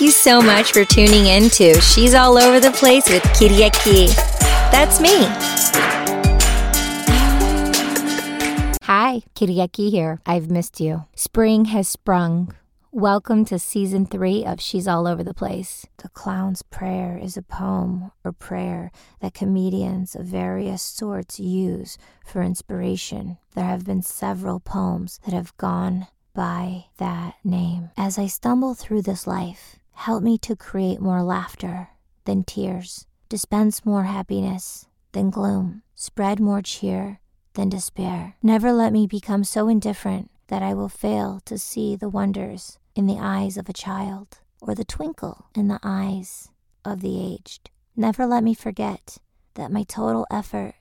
You so much for tuning in to She's All Over the Place with Kiriaki. That's me. Hi, Kiriaki here. I've missed you. Spring has sprung. Welcome to season three of She's All Over the Place. The Clown's Prayer is a poem or prayer that comedians of various sorts use for inspiration. There have been several poems that have gone by that name. As I stumble through this life, help me to create more laughter than tears, dispense more happiness than gloom, spread more cheer than despair. Never let me become so indifferent that I will fail to see the wonders in the eyes of a child or the twinkle in the eyes of the aged. Never let me forget that my total effort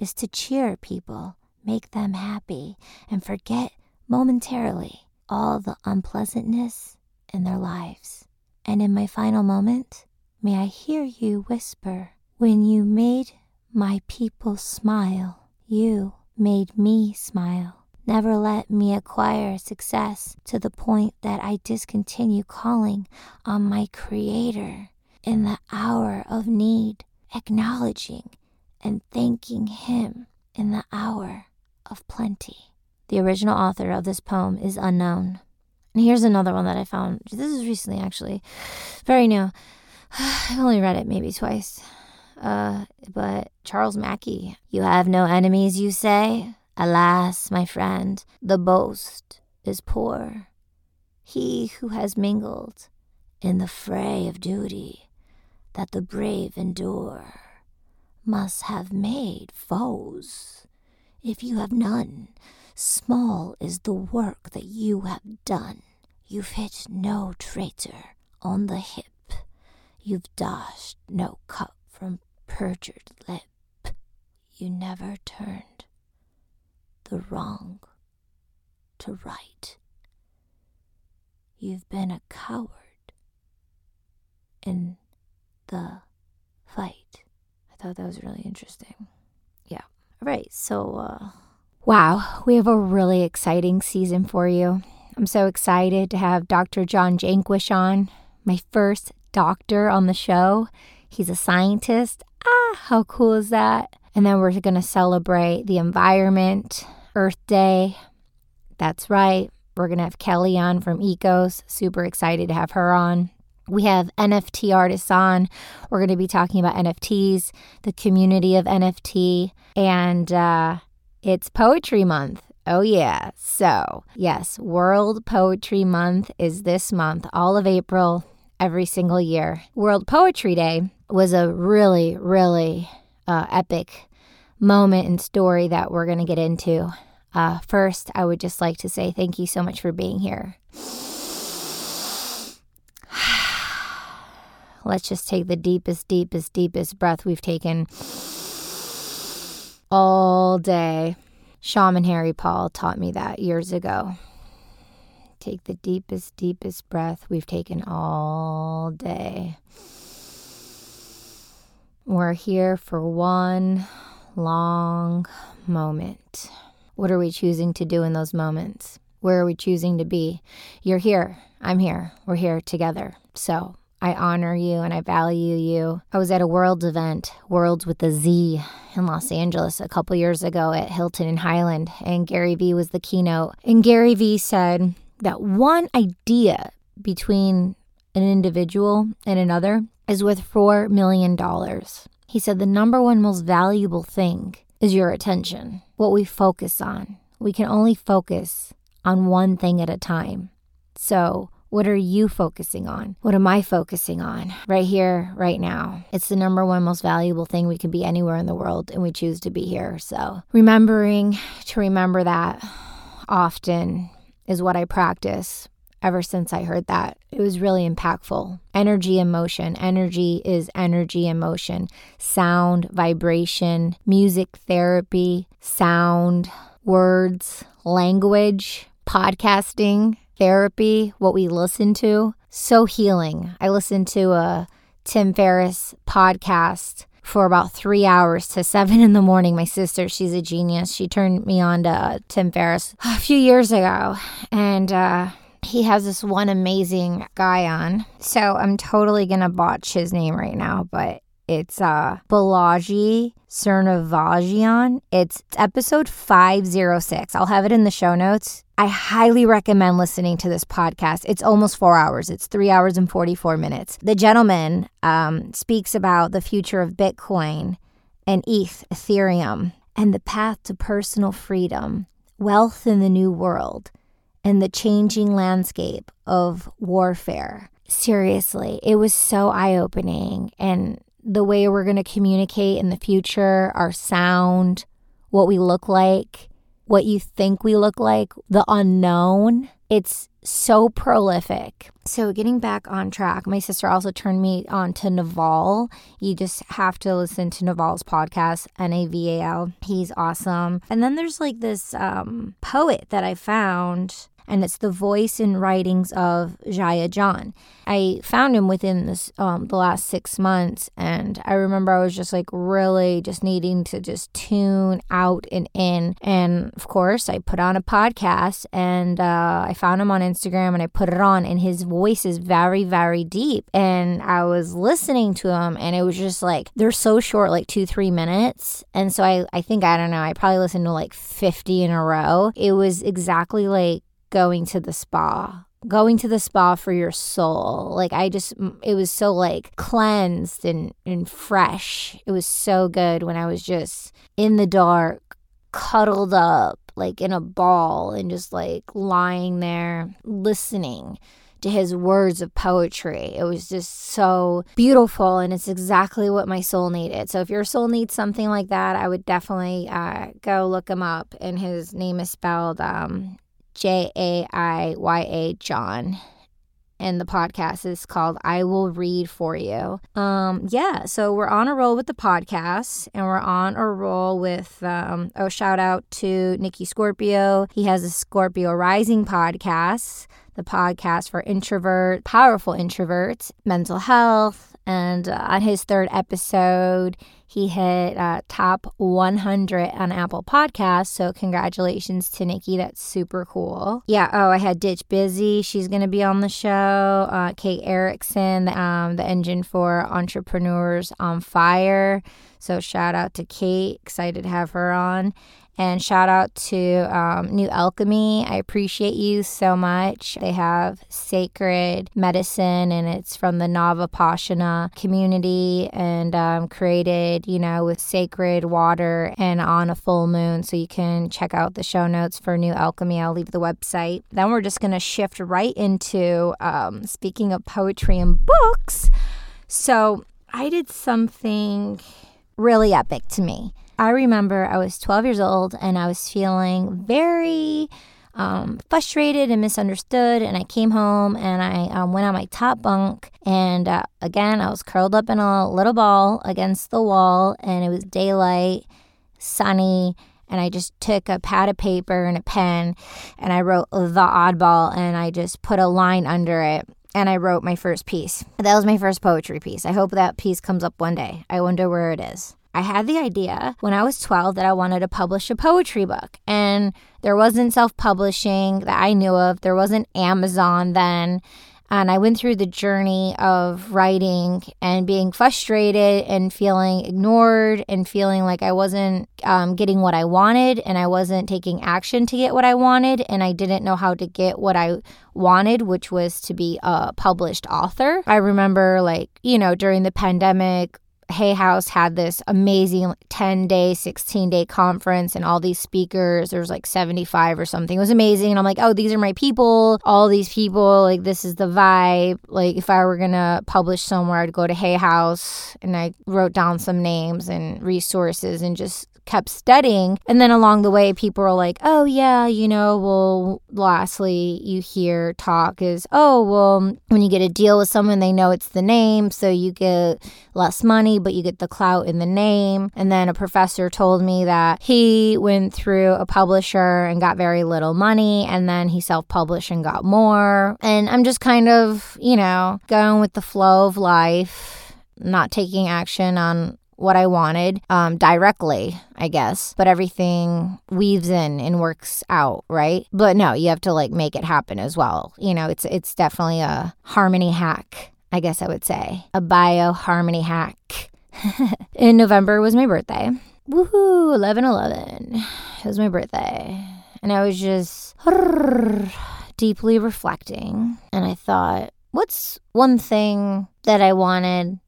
is to cheer people, make them happy, and forget momentarily all the unpleasantness in their lives. And in my final moment, may I hear you whisper, When you made my people smile, you made me smile. Never let me acquire success to the point that I discontinue calling on my Creator in the hour of need, acknowledging and thanking Him in the hour of plenty. The original author of this poem is unknown. And here's another one that I found. This is recently, actually, very new. I've only read it maybe twice. Uh, but Charles Mackay, you have no enemies, you say? Alas, my friend, the boast is poor. He who has mingled in the fray of duty that the brave endure must have made foes. If you have none, small is the work that you have done. You've hit no traitor on the hip. You've dashed no cup from perjured lip. You never turned the wrong to right. You've been a coward in the fight. I thought that was really interesting. Yeah. All right. So, uh, wow, we have a really exciting season for you. I'm so excited to have Dr. John Jaquish on, my first doctor on the show. He's a scientist. Ah, how cool is that? And then we're going to celebrate the environment, Earth Day. That's right. We're going to have Kelly on from Ecos. Super excited to have her on. We have NFT artists on. We're going to be talking about NFTs, the community of NFT, and uh, it's Poetry Month. Oh, yeah. So, yes, World Poetry Month is this month, all of April, every single year. World Poetry Day was a really, really uh, epic moment and story that we're going to get into. Uh, first, I would just like to say thank you so much for being here. Let's just take the deepest, deepest, deepest breath we've taken all day. Shaman Harry Paul taught me that years ago. Take the deepest, deepest breath we've taken all day. We're here for one long moment. What are we choosing to do in those moments? Where are we choosing to be? You're here. I'm here. We're here together. So I honor you and I value you. I was at a Worlds event, Worlds with a Z, in Los Angeles a couple years ago at Hilton and Highland, and Gary Vee was the keynote. And Gary Vee said that one idea between an individual and another is worth $4 million. He said the number one most valuable thing is your attention, what we focus on. We can only focus on one thing at a time. So, what are you focusing on? What am I focusing on right here, right now? It's the number one most valuable thing. We can be anywhere in the world and we choose to be here. So, remembering to remember that often is what I practice ever since I heard that. It was really impactful. Energy and motion. Energy is energy and motion. Sound, vibration, music therapy, sound, words, language, podcasting, therapy, what we listen to. So healing. I listened to a Tim Ferriss podcast for about three hours to seven in the morning. My sister, she's a genius. She turned me on to Tim Ferriss a few years ago. And uh, he has this one amazing guy on. So I'm totally gonna botch his name right now, but it's uh Balaji Srinivasan. It's episode 506. I'll have it in the show notes. I highly recommend listening to this podcast. It's almost four hours. It's three hours and 44 minutes. The gentleman um, speaks about the future of Bitcoin and ETH, Ethereum, and the path to personal freedom, wealth in the new world, and the changing landscape of warfare. Seriously, it was so eye opening. And the way we're going to communicate in the future, our sound, what we look like, what you think we look like, the unknown. It's so prolific. So, getting back on track, my sister also turned me on to Naval. You just have to listen to Naval's podcast, N A V A L. He's awesome. And then there's like this um, poet that I found and it's the voice and writings of Jaiya John. I found him within this um, the last six months, and I remember I was just like really just needing to just tune out and in. And of course, I put on a podcast, and uh, I found him on Instagram, and I put it on, and his voice is very very deep, and I was listening to him, and it was just like they're so short, like two three minutes, and so I I think I don't know, I probably listened to like fifty in a row. It was exactly like going to the spa going to the spa for your soul like i just it was so like cleansed and and fresh it was so good when i was just in the dark cuddled up like in a ball and just like lying there listening to his words of poetry. It was just so beautiful, and it's exactly what my soul needed. So, if your soul needs something like that, I would definitely uh, go look him up. And his name is spelled um, J A I Y A John. And the podcast is called I Will Read For You. Um, yeah, so we're on a roll with the podcast and we're on a roll with, um, oh, shout out to Nikki Scorpio. He has a Scorpio Rising podcast, the podcast for introvert, powerful introverts, mental health, and uh, on his third episode, he hit uh, top 100 on Apple Podcasts. So, congratulations to Nikki. That's super cool. Yeah. Oh, I had Ditch Busy. She's going to be on the show. Uh, Kate Erickson, um, the engine for Entrepreneurs on Fire. So, shout out to Kate. Excited to have her on. And shout out to um, New Alchemy. I appreciate you so much. They have sacred medicine and it's from the Navapashana community and um, created, you know, with sacred water and on a full moon. So you can check out the show notes for New Alchemy. I'll leave the website. Then we're just going to shift right into um, speaking of poetry and books. So I did something really epic to me. I remember I was 12 years old and I was feeling very um, frustrated and misunderstood. And I came home and I um, went on my top bunk. And uh, again, I was curled up in a little ball against the wall, and it was daylight, sunny. And I just took a pad of paper and a pen and I wrote the oddball and I just put a line under it and I wrote my first piece. That was my first poetry piece. I hope that piece comes up one day. I wonder where it is. I had the idea when I was 12 that I wanted to publish a poetry book. And there wasn't self publishing that I knew of, there wasn't Amazon then. And I went through the journey of writing and being frustrated and feeling ignored and feeling like I wasn't um, getting what I wanted and I wasn't taking action to get what I wanted. And I didn't know how to get what I wanted, which was to be a published author. I remember, like, you know, during the pandemic, Hay House had this amazing 10 day, 16 day conference and all these speakers. There was like 75 or something. It was amazing. And I'm like, oh, these are my people. All these people, like, this is the vibe. Like, if I were going to publish somewhere, I'd go to Hay House and I wrote down some names and resources and just kept studying. And then along the way, people were like, oh, yeah, you know, well, lastly, you hear talk is, oh, well, when you get a deal with someone, they know it's the name. So you get less money, but you get the clout in the name. And then a professor told me that he went through a publisher and got very little money. And then he self published and got more. And I'm just kind of, you know, going with the flow of life not taking action on what I wanted um, directly, I guess, but everything weaves in and works out, right? But no, you have to like make it happen as well. You know, it's it's definitely a harmony hack, I guess I would say, a bio harmony hack. in November was my birthday. Woohoo, 11 11. It was my birthday. And I was just deeply reflecting. And I thought, what's one thing that I wanted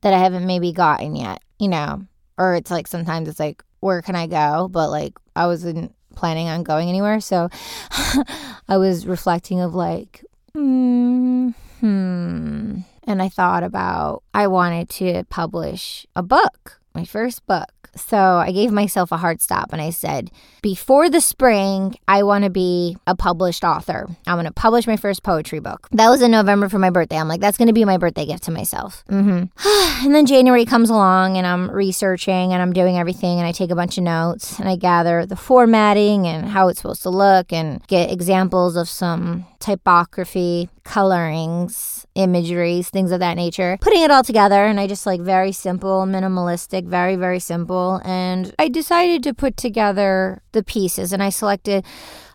that I haven't maybe gotten yet? You know, or it's like sometimes it's like, where can I go? But like, I wasn't planning on going anywhere. So I was reflecting of like, hmm. And I thought about, I wanted to publish a book, my first book. So I gave myself a hard stop and I said, before the spring, I want to be a published author. I'm going to publish my first poetry book. That was in November for my birthday. I'm like, that's going to be my birthday gift to myself. Mm-hmm. and then January comes along and I'm researching and I'm doing everything and I take a bunch of notes and I gather the formatting and how it's supposed to look and get examples of some typography, colorings, imageries, things of that nature. Putting it all together, and I just like very simple, minimalistic, very, very simple. And I decided to put together the pieces, and I selected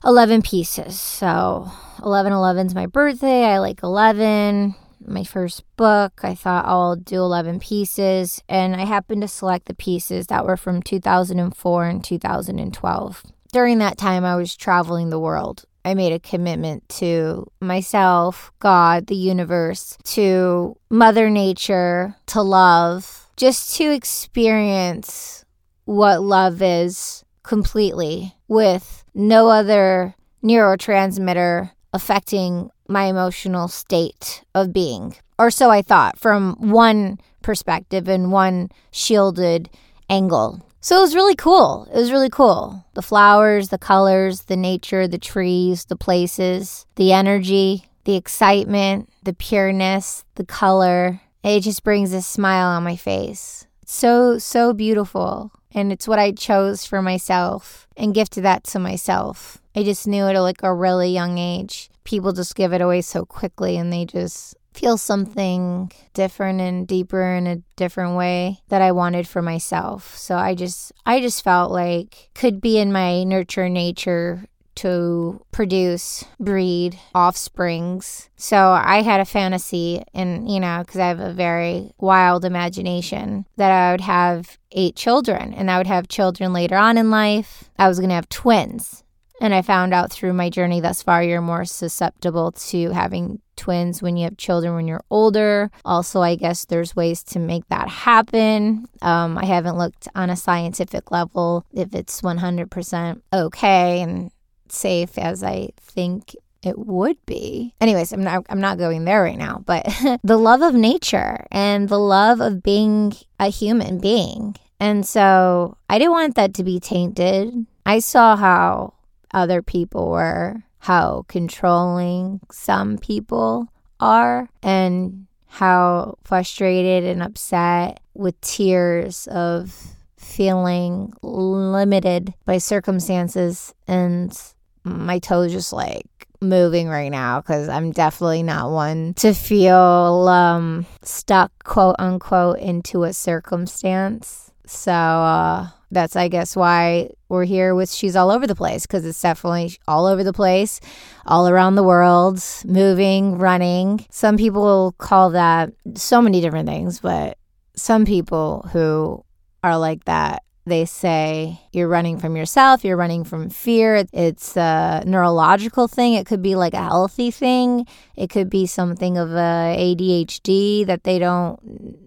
11 pieces. So 11 11 is my birthday. I like 11 my first book. I thought I'll do 11 pieces, and I happened to select the pieces that were from 2004 and 2012. During that time, I was traveling the world. I made a commitment to myself, God, the universe, to Mother Nature, to love, just to experience what love is completely with no other neurotransmitter affecting my emotional state of being. Or so I thought from one perspective and one shielded angle. So it was really cool. It was really cool. The flowers, the colors, the nature, the trees, the places, the energy, the excitement, the pureness, the color. It just brings a smile on my face. So, so beautiful. And it's what I chose for myself and gifted that to myself. I just knew at like a really young age. People just give it away so quickly and they just feel something different and deeper in a different way that I wanted for myself. So I just I just felt like could be in my nurture nature to produce, breed offsprings. So I had a fantasy, and you know, because I have a very wild imagination, that I would have eight children and I would have children later on in life. I was going to have twins. And I found out through my journey thus far, you're more susceptible to having twins when you have children when you're older. Also, I guess there's ways to make that happen. Um, I haven't looked on a scientific level if it's 100% okay and safe as I think it would be. Anyways, I'm not I'm not going there right now, but the love of nature and the love of being a human being. And so I didn't want that to be tainted. I saw how other people were, how controlling some people are, and how frustrated and upset with tears of feeling limited by circumstances and my toes just like moving right now because I'm definitely not one to feel um, stuck, quote unquote, into a circumstance. So uh, that's, I guess, why we're here with She's All Over the Place because it's definitely all over the place, all around the world, moving, running. Some people call that so many different things, but some people who are like that they say you're running from yourself, you're running from fear. It's a neurological thing. It could be like a healthy thing. It could be something of a ADHD that they don't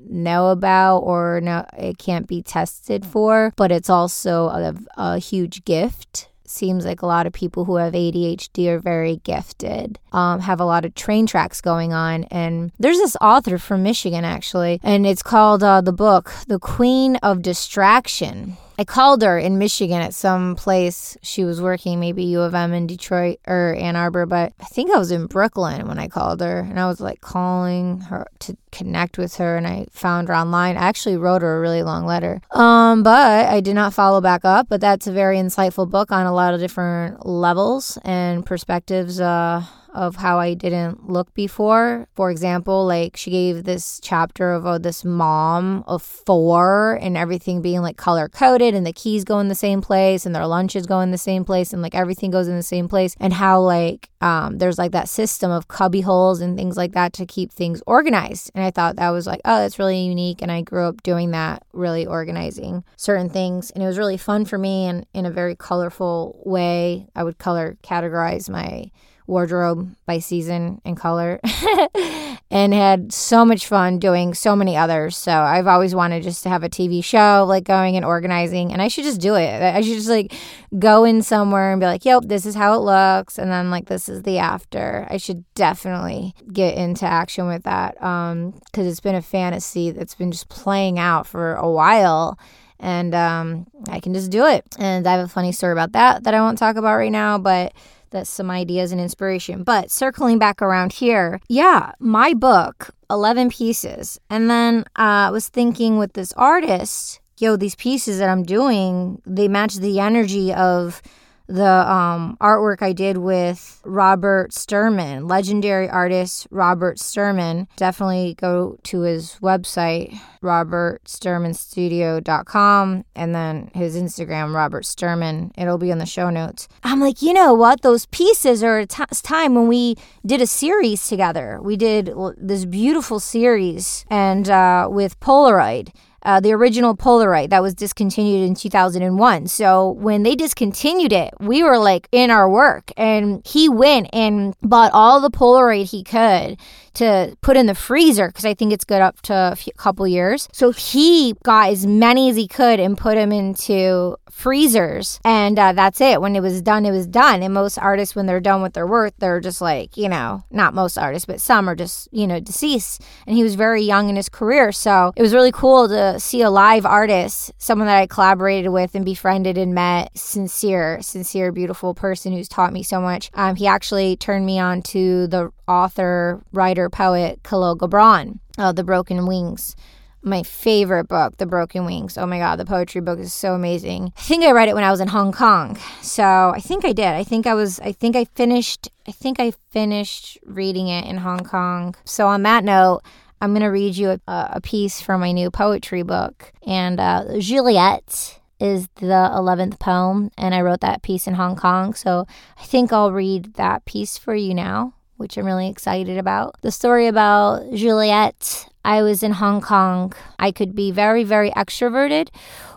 know about or no, it can't be tested for. But it's also a, a huge gift seems like a lot of people who have ADHD are very gifted, um, have a lot of train tracks going on. And there's this author from Michigan, actually, and it's called uh, the book, The Queen of Distraction. I called her in Michigan at some place she was working, maybe U of M in Detroit or Ann Arbor, but I think I was in Brooklyn when I called her and I was like calling her to connect with her and I found her online. I actually wrote her a really long letter. Um, but I did not follow back up, but that's a very insightful book on a lot of different levels and perspectives uh of how I didn't look before. For example, like she gave this chapter of oh, this mom of four and everything being like color coded and the keys go in the same place and their lunches go in the same place and like everything goes in the same place and how like um, there's like that system of cubby holes and things like that to keep things organized. And I thought that was like, oh, that's really unique. And I grew up doing that, really organizing certain things. And it was really fun for me and in a very colorful way. I would color categorize my wardrobe by season and color and had so much fun doing so many others. So I've always wanted just to have a TV show like going and organizing and I should just do it. I should just like go in somewhere and be like, "Yep, this is how it looks." And then like this is the after. I should definitely get into action with that um cuz it's been a fantasy that's been just playing out for a while and um, I can just do it. And I have a funny story about that that I won't talk about right now, but that's some ideas and inspiration. But circling back around here, yeah, my book, 11 pieces. And then uh, I was thinking with this artist, yo, these pieces that I'm doing, they match the energy of the um, artwork I did with Robert Sturman, legendary artist Robert Sturman. Definitely go to his website, robertsturmanstudio.com, and then his Instagram, Robert Sturman. It'll be in the show notes. I'm like, you know what? Those pieces are a t- time when we did a series together. We did this beautiful series and uh, with Polaroid uh, the original Polaroid that was discontinued in 2001. So when they discontinued it, we were like in our work, and he went and bought all the Polaroid he could to put in the freezer because I think it's good up to a few, couple years. So he got as many as he could and put them into freezers, and uh, that's it. When it was done, it was done. And most artists, when they're done with their work, they're just like, you know, not most artists, but some are just, you know, deceased. And he was very young in his career, so it was really cool to see a live artist, someone that I collaborated with and befriended and met, sincere, sincere, beautiful person who's taught me so much. Um, he actually turned me on to the author, writer, poet Khalil Gibran, uh, The Broken Wings my favorite book, The Broken Wings. Oh my God, the poetry book is so amazing. I think I read it when I was in Hong Kong. So I think I did. I think I was, I think I finished, I think I finished reading it in Hong Kong. So on that note, I'm going to read you a, a, piece from my new poetry book. And uh, Juliet is the 11th poem, and I wrote that piece in Hong Kong. So I think I'll read that piece for you now, which I'm really excited about. The story about Juliet. I was in Hong Kong. I could be very, very extroverted,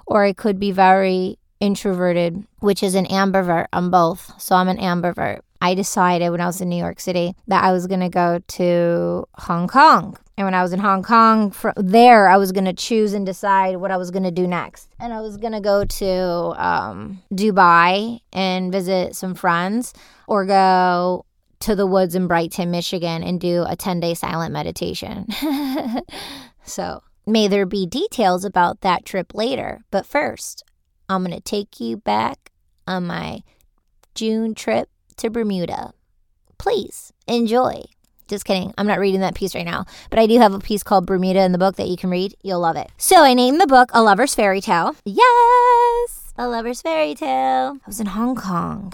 or I could be very introverted, which is an ambivert. I'm both. So I'm an ambivert. I decided when I was in New York City that I was going to go to Hong Kong and when I was in Hong Kong, from there, I was going to choose and decide what I was going to do next. And I was going to go to um, Dubai and visit some friends or go to the woods in Brighton, Michigan and do a 10 day silent meditation. so, may there be details about that trip later. But first, I'm going to take you back on my June trip to Bermuda. Please enjoy. Just kidding. I'm not reading that piece right now. But I do have a piece called Bermuda in the book that you can read. You'll love it. So I named the book A Lover's Fairy Tale. Yes! A Lover's Fairy Tale. I was in Hong Kong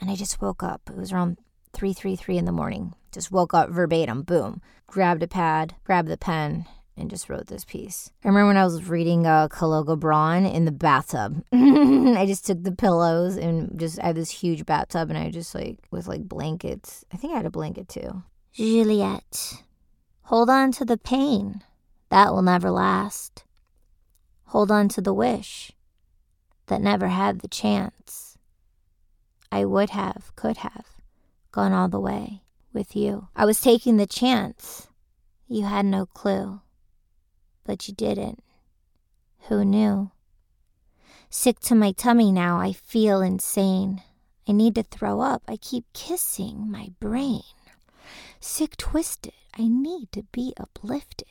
and I just woke up. It was around 333 in the morning. Just woke up verbatim. Boom. Grabbed a pad, grabbed the pen, and just wrote this piece. I remember when I was reading uh, Khalil Gibran in the bathtub. I just took the pillows and just I had this huge bathtub and I just like with like blankets. I think I had a blanket too. Juliet, hold on to the pain. That will never last. Hold on to the wish that never had the chance. I would have, could have, gone all the way with you. I was taking the chance. You had no clue. But you didn't. Who knew? Sick to my tummy now, I feel insane. I need to throw up. I keep kissing my brain sick twisted. I need to be uplifted.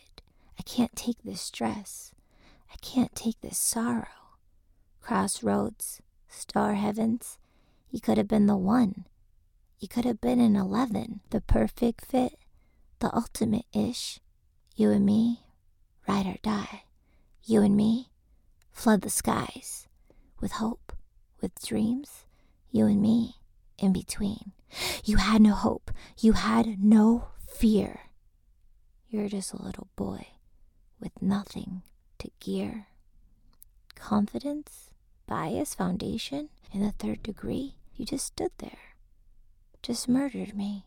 I can't take this stress. I can't take this sorrow. Crossroads, star heavens, you could have been the one. You could have been an 11, the perfect fit, the ultimate ish. You and me, ride or die. You and me, flood the skies with hope, with dreams. You and me, in between. You had no hope. You had no fear. You're just a little boy with nothing to gear. Confidence, bias, foundation in the third degree. You just stood there. Just murdered me.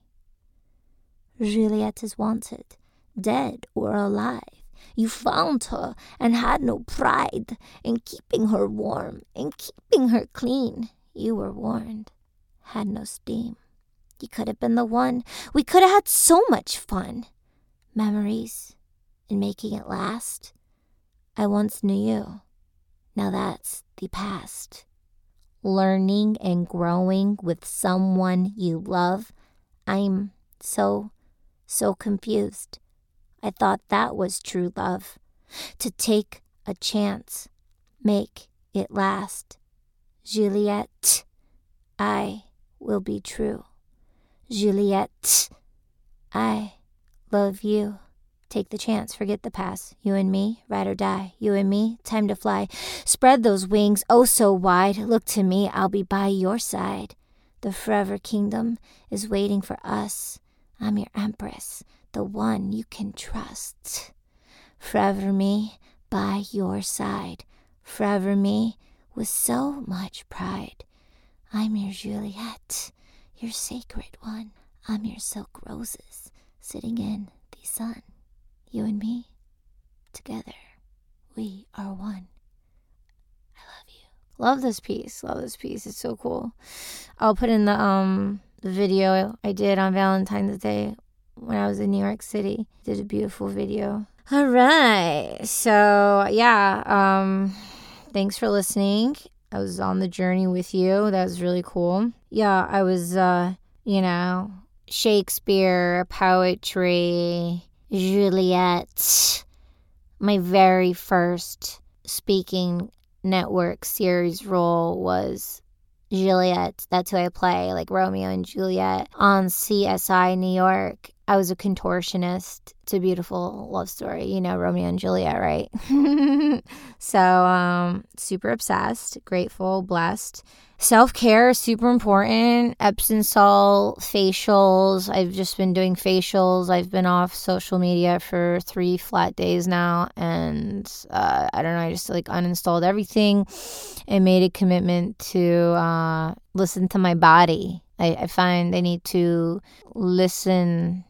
Juliet is wanted, dead or alive. You found her and had no pride in keeping her warm, in keeping her clean. You were warned, had no steam. You could have been the one. We could have had so much fun. Memories and making it last. I once knew you. Now that's the past. Learning and growing with someone you love. I'm so, so confused. I thought that was true love. To take a chance, make it last. Juliet, I will be true. Juliet, I love you. Take the chance, forget the past. You and me, ride or die. You and me, time to fly. Spread those wings oh so wide. Look to me, I'll be by your side. The forever kingdom is waiting for us. I'm your empress, the one you can trust. Forever me by your side. Forever me with so much pride. I'm your Juliet your sacred one. I'm your silk roses sitting in the sun. You and me, together, we are one. I love you. Love this piece. Love this piece. It's so cool. I'll put in the um the video I did on Valentine's Day when I was in New York City. Did a beautiful video. All right. So, yeah, um thanks for listening. I was on the journey with you. That was really cool. Yeah, I was, uh, you know, Shakespeare, poetry, Juliet. My very first speaking network series role was Juliet. That's who I play, like Romeo and Juliet on CSI New York. I was a contortionist. It's a beautiful love story, you know, Romeo and Juliet, right? so, um, super obsessed, grateful, blessed. Self care is super important. Epsom salt, facials. I've just been doing facials. I've been off social media for three flat days now. And uh, I don't know, I just like uninstalled everything and made a commitment to uh, listen to my body. I, I find I need to listen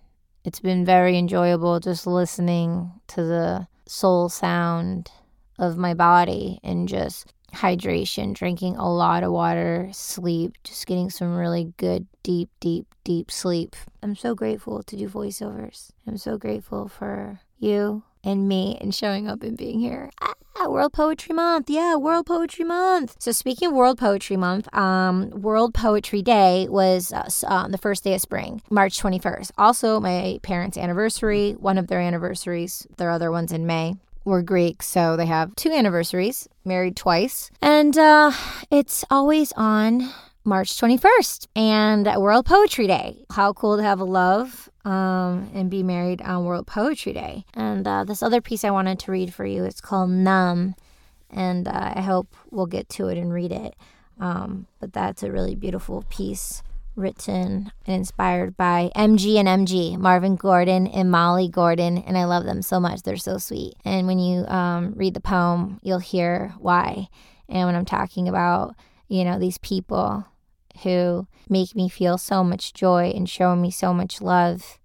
it's been very enjoyable just listening to the soul sound of my body and just hydration, drinking a lot of water, sleep, just getting some really good, deep, deep, deep sleep. I'm so grateful to do voiceovers. I'm so grateful for you and me and showing up and being here. Ah, World Poetry Month. Yeah, World Poetry Month. So speaking of World Poetry Month, um, World Poetry Day was uh, um, the first day of spring, March 21st. Also, my parents' anniversary, one of their anniversaries, their other ones in May were Greek, so they have two anniversaries, married twice. And uh, it's always on March 21st and World Poetry Day. How cool to have a love um, and be married on World Poetry Day. And uh, this other piece I wanted to read for you, it's called Numb. And uh, I hope we'll get to it and read it. Um, but that's a really beautiful piece written and inspired by MG and MG, Marvin Gordon and Molly Gordon. And I love them so much. They're so sweet. And when you um, read the poem, you'll hear why. And when I'm talking about, you know, these people who make me feel so much joy and show me so much love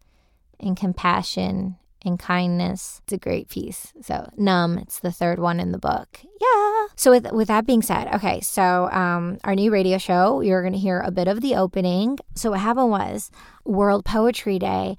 and compassion and kindness. It's a great piece. So, Numb, it's the third one in the book. Yeah. So, with, with that being said, okay, so um, our new radio show, you're going to hear a bit of the opening. So, what happened was World Poetry Day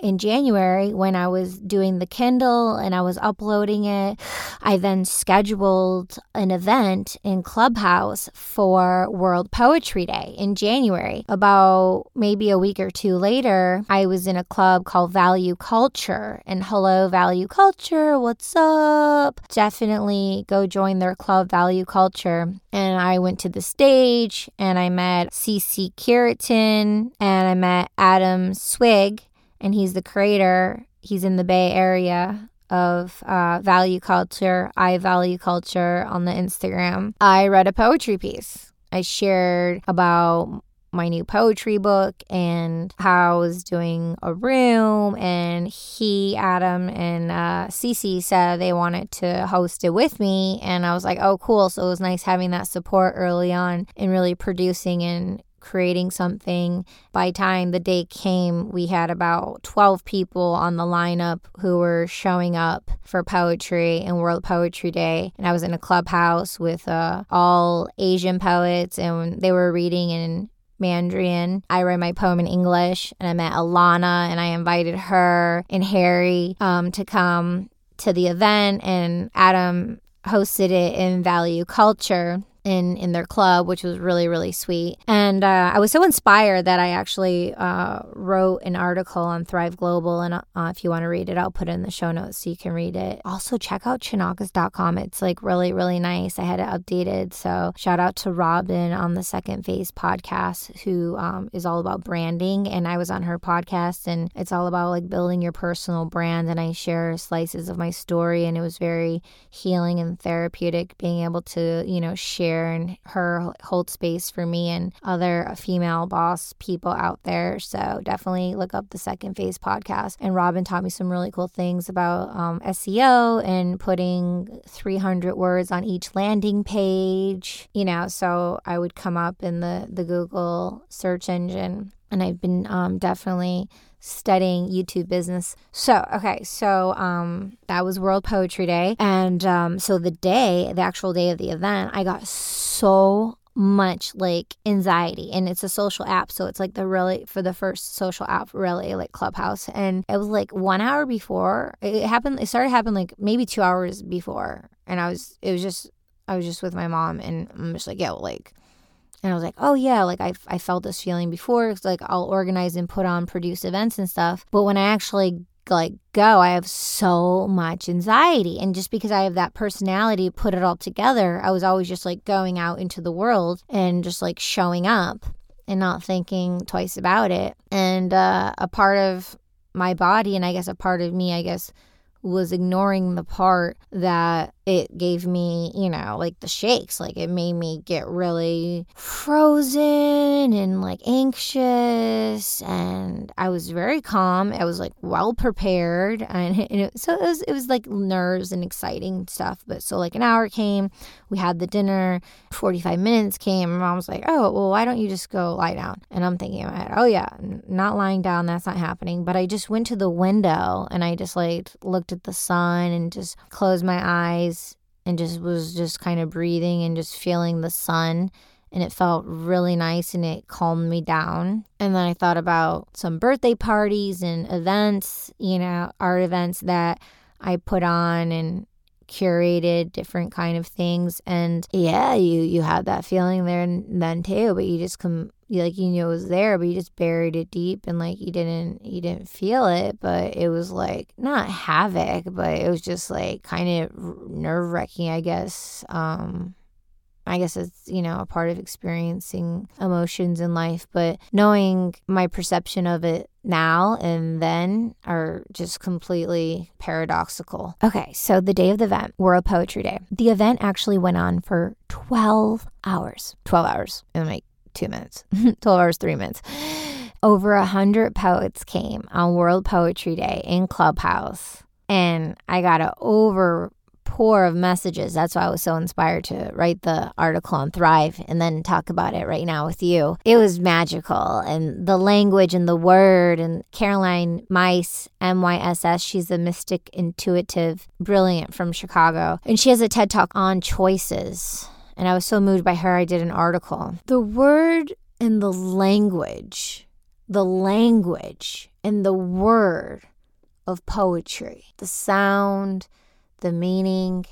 in January when I was doing the Kindle and I was uploading it. I then scheduled an event in Clubhouse for World Poetry Day in January. About maybe a week or two later, I was in a club called Value Culture. And hello, Value Culture, what's up? Definitely go join their club, Value Culture. And I went to the stage and I met CC Curitin and I met Adam Swig and he's the creator. He's in the Bay Area of uh, value culture, I value culture on the Instagram. I read a poetry piece. I shared about my new poetry book and how I was doing a room. And he, Adam, and uh, Cece said they wanted to host it with me. And I was like, oh, cool. So it was nice having that support early on and really producing and creating something. By time the day came, we had about 12 people on the lineup who were showing up for poetry and World Poetry Day. And I was in a clubhouse with uh, all Asian poets, and they were reading in Mandarin. I read my poem in English, and I met Alana, and I invited her and Harry um, to come to the event, and Adam hosted it in Value Culture in in their club, which was really really sweet. And uh, I was so inspired that I actually uh, wrote an article on Thrive Global. And uh, if you want to read it, I'll put it in the show notes so you can read it. Also, check out chinakas.com. It's like really really nice. I had it updated. So shout out to Robin on the Second Phase podcast, who um, is all about branding. And I was on her podcast, and it's all about like building your personal brand. And I share slices of my story, and it was very healing and therapeutic being able to you know share and her hold space for me and other female boss people out there. So definitely look up the Second Phase podcast. And Robin taught me some really cool things about um, SEO and putting 300 words on each landing page. You know, so I would come up in the the Google search engine and I've been um, definitely studying YouTube business. So, okay, so um, that was World Poetry Day. And um, so the day, the actual day of the event, I got so much like anxiety and it's a social app so it's like the really for the first social app really like clubhouse and it was like one hour before it happened it started happening like maybe two hours before and i was it was just i was just with my mom and i'm just like yeah like and I was like, oh, yeah, like I, I felt this feeling before. It's like I'll organize and put on, produce events and stuff. But when I actually like go, I have so much anxiety. And just because I have that personality, put it all together, I was always just like going out into the world and just like showing up and not thinking twice about it. And uh, a part of my body, and I guess a part of me, I guess, was ignoring the part that it gave me, you know, like the shakes. Like it made me get really frozen and like anxious. And I was very calm. I was like well prepared. And, it, so it was, it was like nerves and exciting stuff. But so like an hour came, we had the dinner, 45 minutes came. And mom was like, oh, well, why don't you just go lie down? And I'm thinking in my head, oh, yeah, not lying down. That's not happening. But I just went to the window and I just like looked at the sun and just closed my eyes and just was just kind of breathing and just feeling the sun and it felt really nice and it calmed me down. And then I thought about some birthday parties and events, you know, art events that I put on and curated different kind of things and yeah you you had that feeling there and then too but you just come like you knew it was there but you just buried it deep and like you didn't you didn't feel it but it was like not havoc but it was just like kind of nerve-wracking i guess um I guess it's, you know, a part of experiencing emotions in life, but knowing my perception of it now and then are just completely paradoxical. Okay, so the day of the event, World Poetry Day. The event actually went on for 12 hours. 12 hours in like two minutes, 12 hours, three minutes. Over a hundred poets came on World Poetry Day in Clubhouse. And I got an over pour of messages. That's why I was so inspired to write the article on Thrive and then talk about it right now with you. It was magical and the language and the word and Caroline Myss, M Y S S, she's a mystic intuitive, brilliant from Chicago. And she has a TED talk on choices. And I was so moved by her, I did an article. The word and the language, the language and the word of poetry, the sound, the meaning.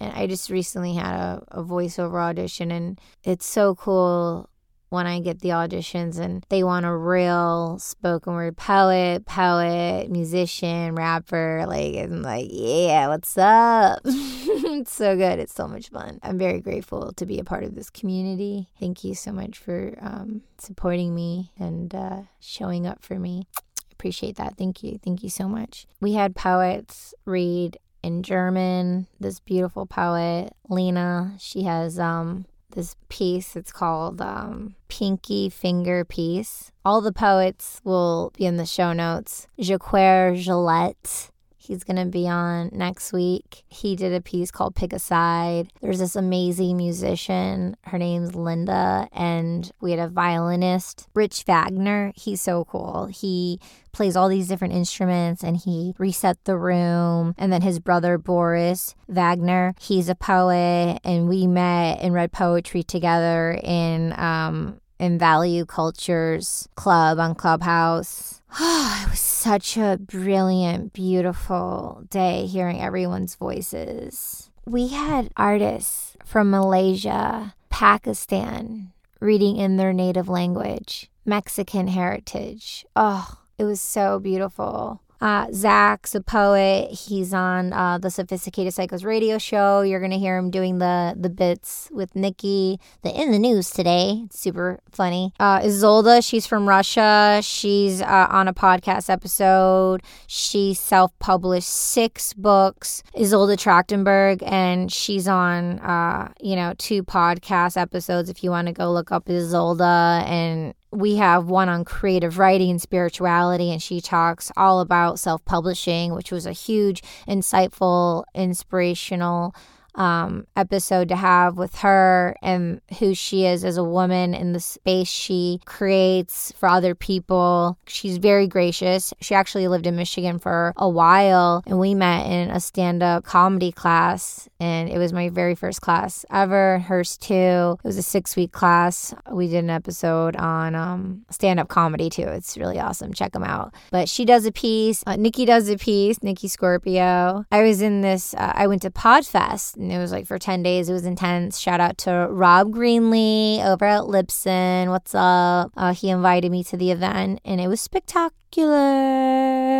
And I just recently had a, a voiceover audition, and it's so cool when I get the auditions and they want a real spoken word poet, poet, musician, rapper. Like, I'm like, yeah, what's up? it's so good. It's so much fun. I'm very grateful to be a part of this community. Thank you so much for um, supporting me and uh, showing up for me. Appreciate that. Thank you. Thank you so much. We had poets read in German. This beautiful poet, Lena, she has um, this piece. It's called um, Pinky Finger Piece. All the poets will be in the show notes. Jaquer Gillette He's going to be on next week. He did a piece called Pick a Side. There's this amazing musician. Her name's Linda. And we had a violinist, Rich Wagner. He's so cool. He plays all these different instruments and he reset the room. And then his brother, Boris Wagner, he's a poet. And we met and read poetry together in, um, in Value Cultures Club on Clubhouse. Oh, it was such a brilliant, beautiful day hearing everyone's voices. We had artists from Malaysia, Pakistan reading in their native language, Mexican heritage. Oh, it was so beautiful. Uh, Zach's a poet. He's on uh, the Sophisticated Psychos radio show. You're gonna hear him doing the the bits with Nikki. The in the news today. It's super funny. Uh, Isolda, she's from Russia. She's uh, on a podcast episode. She self published six books. Isolda Trachtenberg, and she's on uh, you know two podcast episodes. If you want to go look up Isolda and we have one on creative writing and spirituality, and she talks all about self publishing, which was a huge, insightful, inspirational um, episode to have with her and who she is as a woman in the space she creates for other people. She's very gracious. She actually lived in Michigan for a while, and we met in a stand up comedy class. And it was my very first class ever. Hers too. It was a six week class. We did an episode on um, stand up comedy too. It's really awesome. Check them out. But she does a piece. Uh, Nikki does a piece. Nikki Scorpio. I was in this. Uh, I went to Podfest it was like for 10 days. It was intense. Shout out to Rob Greenlee over at Libsyn. What's up? Uh, he invited me to the event and it was spectacular.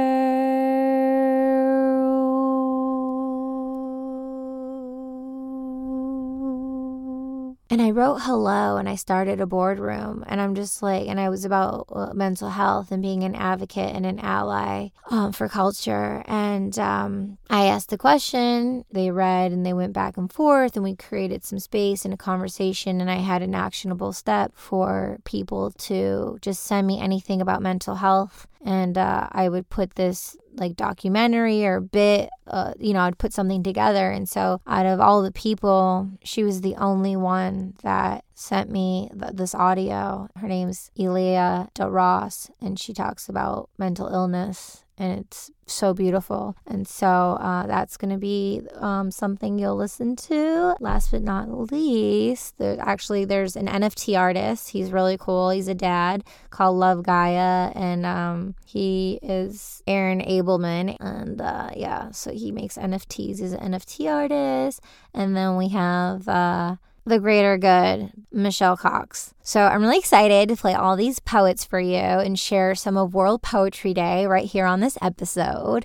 And I wrote hello and I started a boardroom. And I'm just like, and I was about uh, mental health and being an advocate and an ally um, for culture. And um, I asked the question, they read and they went back and forth, and we created some space and a conversation. And I had an actionable step for people to just send me anything about mental health. And uh, I would put this like documentary or bit, uh, you know, I'd put something together. And so out of all the people, she was the only one that sent me th- this audio. Her name's Elia De Ross, and she talks about mental illness and it's so beautiful. And so uh, that's going to be um, something you'll listen to. Last but not least, there, actually, there's an NFT artist. He's really cool. He's a dad called Love Gaia, and um, he is Aaron Abelman. And uh, yeah, so he makes NFTs. He's an NFT artist. And then we have. Uh, the greater good, Michelle Cox. So I'm really excited to play all these poets for you and share some of World Poetry Day right here on this episode.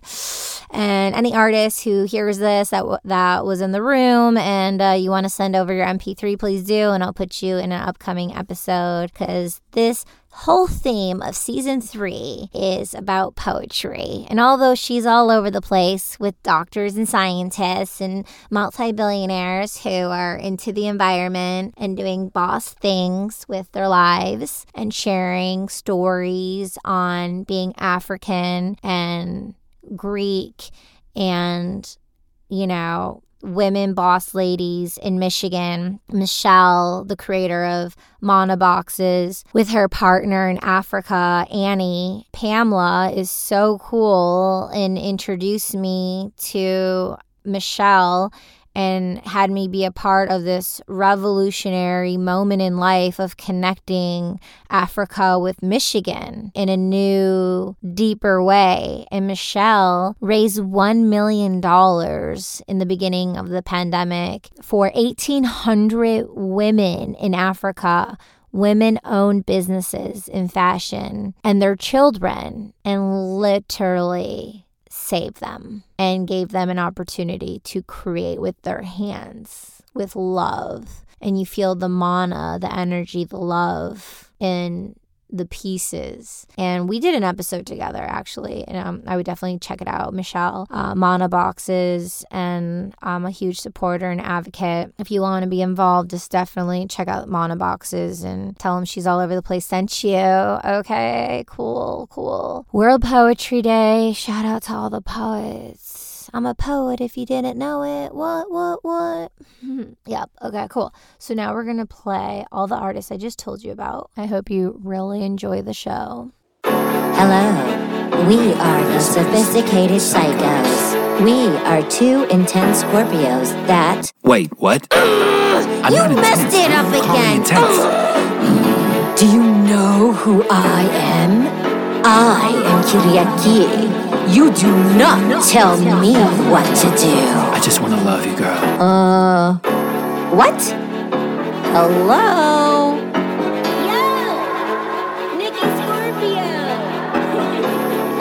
And any artist who hears this that w- that was in the room and uh, you want to send over your MP3, please do, and I'll put you in an upcoming episode because this whole theme of season three is about poetry. And although she's all over the place with doctors and scientists and multi billionaires who are into the environment and doing boss things with their lives and sharing stories on being African and Greek and, you know, women boss ladies in Michigan. Michelle, the creator of Mana Boxes, with her partner in Africa, Annie. Pamela is so cool and introduced me to Michelle and had me be a part of this revolutionary moment in life of connecting Africa with Michigan in a new, deeper way. And Michelle raised $1 million in the beginning of the pandemic for 1,800 women in Africa women owned businesses in fashion and their children and literally saved them and gave them an opportunity to create with their hands, with love. And you feel the mana, the energy, the love in the pieces. And we did an episode together, actually. And um, I would definitely check it out. Michelle, uh, Mana Boxes, and I'm a huge supporter and advocate. If you want to be involved, just definitely check out Mana Boxes and tell them she's all over the place sent you. Okay, cool, cool. World Poetry Day. Shout out to all the poets. I'm a poet if you didn't know it. What, what, what? yep. Okay, cool. So now we're going to play all the artists I just told you about. I hope you really enjoy the show. Hello. We are the Sophisticated Psychos. We are two intense Scorpios that. Wait, what? I'm you messed it up again. Do you know who I am? I am Kyriaki. You do not tell me what to do. I just want to love you, girl. Uh, what? Hello? Yo! Nikki Scorpio!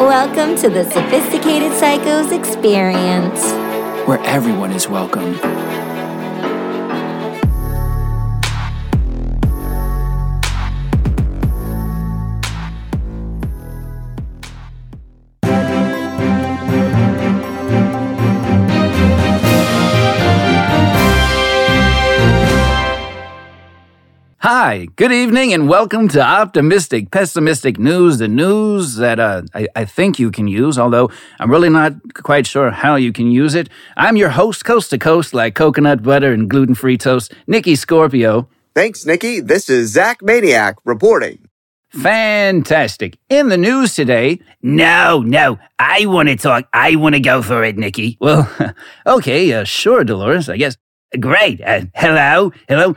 Welcome to the Sophisticated Psychos experience, where everyone is welcome. Hi, good evening, and welcome to Optimistic Pessimistic News, the news that uh, I, I, think you can use, although I'm really not quite sure how you can use it. I'm your host, coast to coast, like coconut butter and gluten free toast, Nikki Scorpio. Thanks, Nikki. This is Zach Maniac reporting. Fantastic. In the news today, no, no, I want to talk. I want to go for it, Nikki. Well, okay, uh, sure, Dolores, I guess. Great. Uh, hello, hello.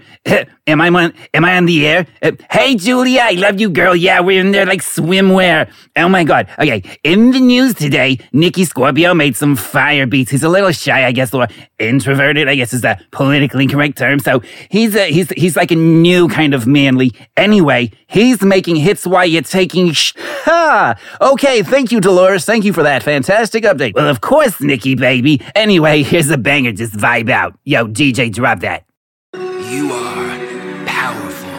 am I on? Am I on the air? Uh, hey, Julia, I love you, girl. Yeah, we're in there like swimwear. Oh my god. Okay. In the news today, Nikki Scorpio made some fire beats. He's a little shy, I guess, or introverted. I guess is the politically correct term. So he's a, he's he's like a new kind of manly. Anyway, he's making hits while you're taking. Sh- ha. Okay. Thank you, Dolores. Thank you for that fantastic update. Well, of course, Nikki, baby. Anyway, here's a banger. Just vibe out. Yo. DJ, drop that. You are powerful.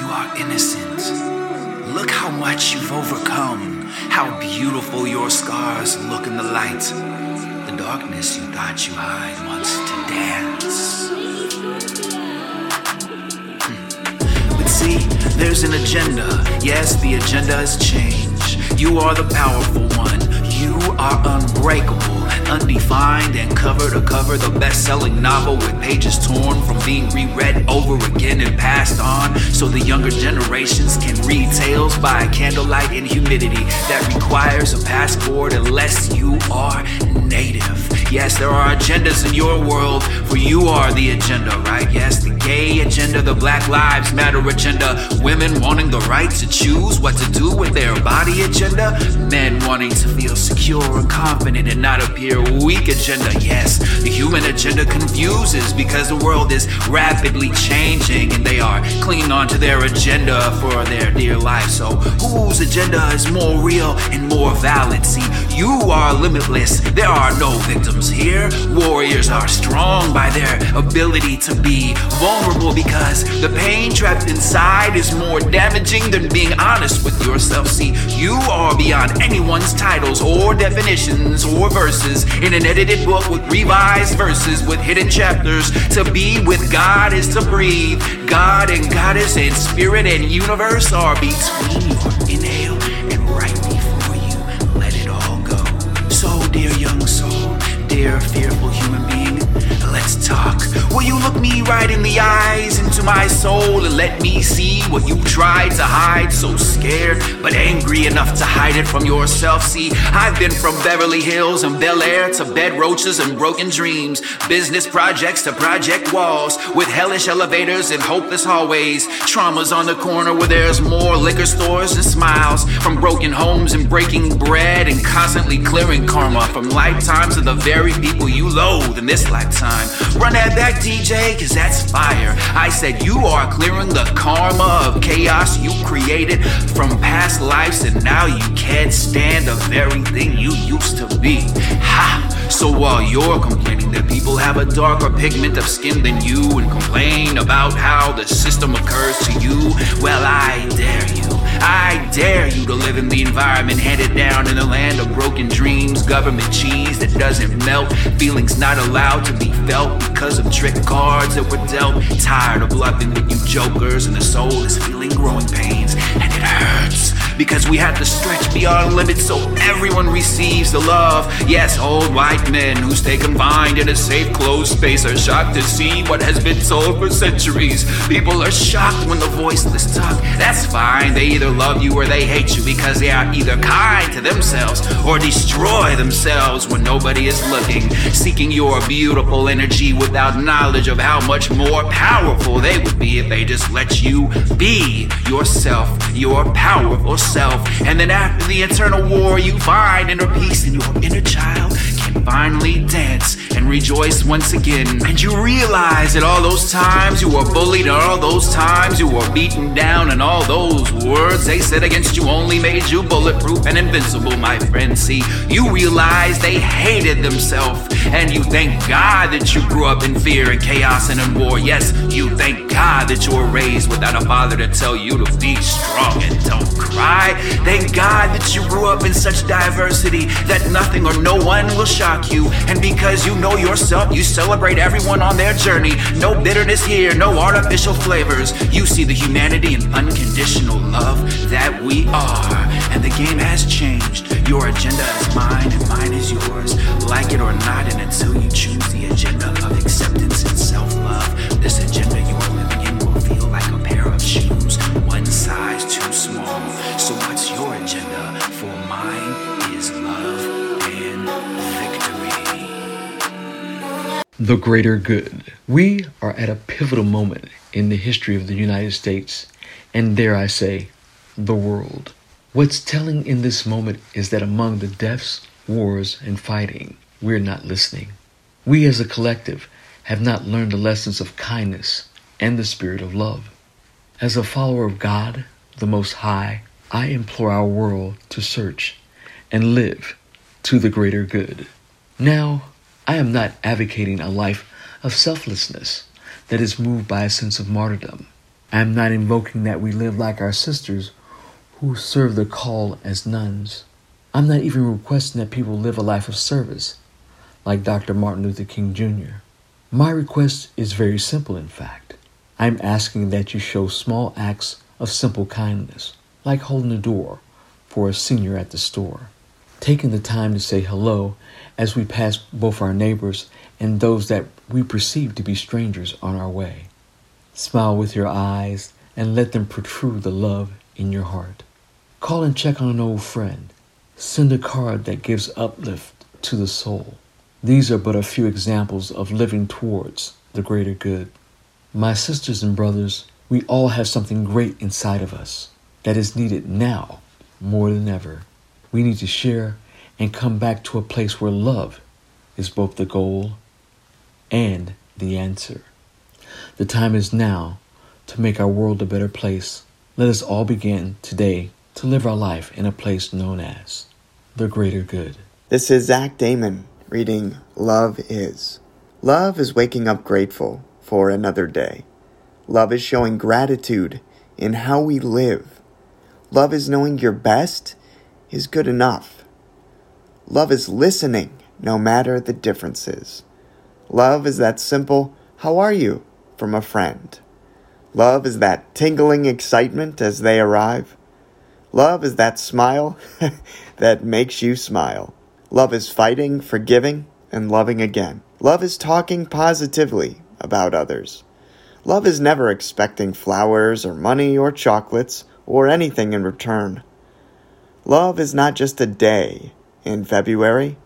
You are innocent. Look how much you've overcome. How beautiful your scars look in the light. The darkness you thought you hide wants to dance. See, there's an agenda. Yes, the agenda is change. You are the powerful one. You are unbreakable undefined and cover to cover the best selling novel with pages torn from being reread over again and passed on so the younger generations can read tales by candlelight in humidity that requires a passport unless you are native. Yes, there are agendas in your world, for you are the agenda, right? Yes, the gay agenda, the Black Lives Matter agenda, women wanting the right to choose what to do with their body agenda, men wanting to feel secure and confident and not appear weak agenda. Yes, the human agenda confuses because the world is rapidly changing and they are clinging on to their agenda for their dear life. So, whose agenda is more real and more valid? See, you are limitless. There are no victims here. Warriors are strong by their ability to be vulnerable because the pain trapped inside is more damaging than being honest with yourself. See, you are beyond anyone's titles or definitions or verses in an edited book with revised verses with hidden chapters. To be with God is to breathe. God and Goddess and Spirit and universe are between you. Inhale and right before you. Let it all go. So, dear young soul dear, fearful human being, let's talk. Will you look me right in the eyes, into my soul, and let me see what you tried to hide? So scared, but angry enough to hide it from yourself. See, I've been from Beverly Hills and Bel Air to bed roaches and broken dreams, business projects to project walls, with hellish elevators and hopeless hallways, traumas on the corner where there's more liquor stores and smiles, from broken homes and breaking bread, and constantly clearing karma from lifetimes of the very people you loathe in this lifetime. Run that back, DJ, cause that's fire. I said you are clearing the karma of chaos you created from past lives, and now you can't stand the very thing you used to be. Ha! So while you're complaining that people have a darker pigment of skin than you and complain about how the system occurs to you, well, I dare you. I dare you to live in the environment handed down in the land of broken dreams, government cheese that doesn't melt, feelings not allowed to be felt because of trick cards that were dealt. Tired of bluffing with you jokers, and the soul is feeling growing pains, and it hurts because we have to stretch beyond limits so everyone receives the love. Yes, old white men who stay confined in a safe, closed space are shocked to see what has been told for centuries. People are shocked when the voiceless talk. That's fine. They either love you or they hate you because they are either kind to themselves or destroy themselves when nobody is looking, seeking your beautiful energy without knowledge of how much more powerful they would be if they just let you be yourself, your powerful self. And then after the eternal war, you find inner peace in your inner child can finally dance and rejoice once again. And you realize that all those times you were bullied, all those times you were beaten down, and all those words they said against you only made you bulletproof and invincible, my friend. See, you realize they hated themselves, and you thank God that you grew up in fear and chaos and in war. Yes, you thank God that you were raised without a father to tell you to be strong and don't cry. Thank God that you grew up in such diversity that nothing or no one will shock you. And because you know yourself, you celebrate everyone on their journey. No bitterness here, no artificial flavors. You see the humanity and unconditional love that we are. And the game has changed. Your agenda is mine and mine is yours. Like it or not, and until you choose the agenda of acceptance and self love, this agenda you are living in will feel like a pair of shoes, one size too small. So, what's The greater good. We are at a pivotal moment in the history of the United States, and dare I say, the world. What's telling in this moment is that among the deaths, wars, and fighting, we're not listening. We as a collective have not learned the lessons of kindness and the spirit of love. As a follower of God, the Most High, I implore our world to search and live to the greater good. Now, I am not advocating a life of selflessness that is moved by a sense of martyrdom. I am not invoking that we live like our sisters who serve the call as nuns. I'm not even requesting that people live a life of service like Dr. Martin Luther King Jr. My request is very simple, in fact. I'm asking that you show small acts of simple kindness, like holding the door for a senior at the store, taking the time to say hello as we pass both our neighbors and those that we perceive to be strangers on our way. Smile with your eyes and let them protrude the love in your heart. Call and check on an old friend. Send a card that gives uplift to the soul. These are but a few examples of living towards the greater good. My sisters and brothers, we all have something great inside of us that is needed now more than ever. We need to share and come back to a place where love is both the goal and the answer. The time is now to make our world a better place. Let us all begin today to live our life in a place known as the greater good. This is Zach Damon reading Love Is. Love is waking up grateful for another day. Love is showing gratitude in how we live. Love is knowing your best is good enough. Love is listening no matter the differences. Love is that simple, how are you, from a friend. Love is that tingling excitement as they arrive. Love is that smile that makes you smile. Love is fighting, forgiving, and loving again. Love is talking positively about others. Love is never expecting flowers or money or chocolates or anything in return. Love is not just a day in February.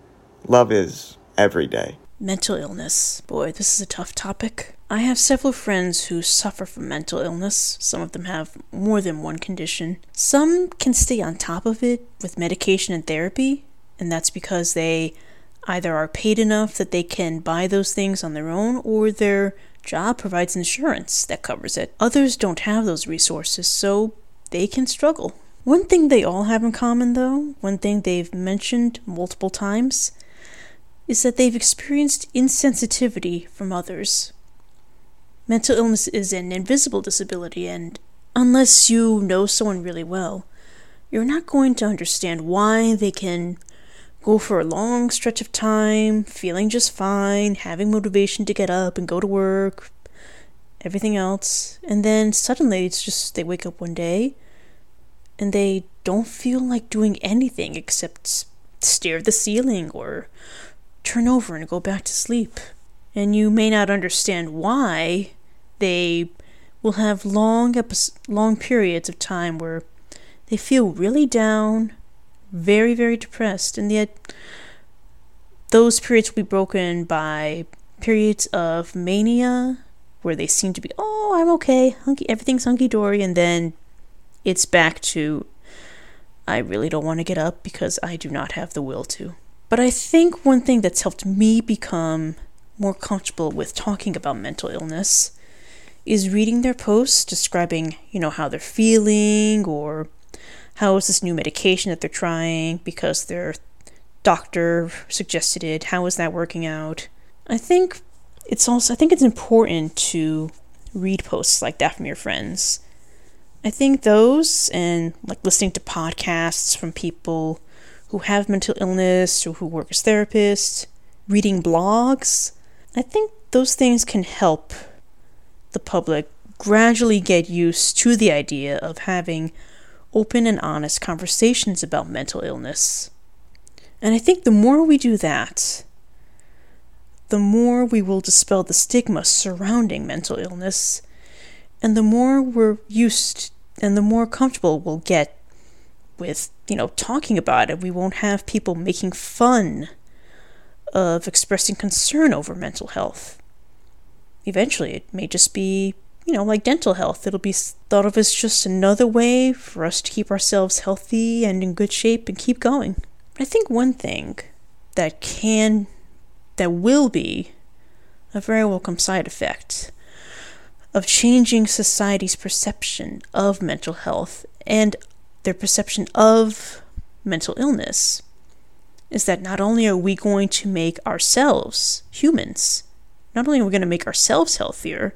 Love is every day. Mental illness. Boy, this is a tough topic. I have several friends who suffer from mental illness. Some of them have more than one condition. Some can stay on top of it with medication and therapy, and that's because they either are paid enough that they can buy those things on their own or their job provides insurance that covers it. Others don't have those resources, so they can struggle. One thing they all have in common, though, one thing they've mentioned multiple times, is that they've experienced insensitivity from others. Mental illness is an invisible disability, and unless you know someone really well, you're not going to understand why they can go for a long stretch of time, feeling just fine, having motivation to get up and go to work, everything else, and then suddenly it's just they wake up one day and they don't feel like doing anything except stare at the ceiling or turn over and go back to sleep. And you may not understand why they will have long long periods of time where they feel really down, very very depressed, and yet those periods will be broken by periods of mania where they seem to be, oh, I'm okay, hunky, everything's hunky dory, and then it's back to, I really don't want to get up because I do not have the will to. But I think one thing that's helped me become more comfortable with talking about mental illness is reading their posts describing, you know, how they're feeling or how is this new medication that they're trying because their doctor suggested it, how is that working out? I think it's also I think it's important to read posts like that from your friends. I think those and like listening to podcasts from people who have mental illness or who work as therapists, reading blogs, I think those things can help the public gradually get used to the idea of having open and honest conversations about mental illness. And I think the more we do that, the more we will dispel the stigma surrounding mental illness, and the more we're used and the more comfortable we'll get with, you know, talking about it. We won't have people making fun of expressing concern over mental health. Eventually, it may just be, you know, like dental health. It'll be thought of as just another way for us to keep ourselves healthy and in good shape and keep going. I think one thing that can that will be a very welcome side effect of changing society's perception of mental health and their perception of mental illness is that not only are we going to make ourselves humans, not only are we going to make ourselves healthier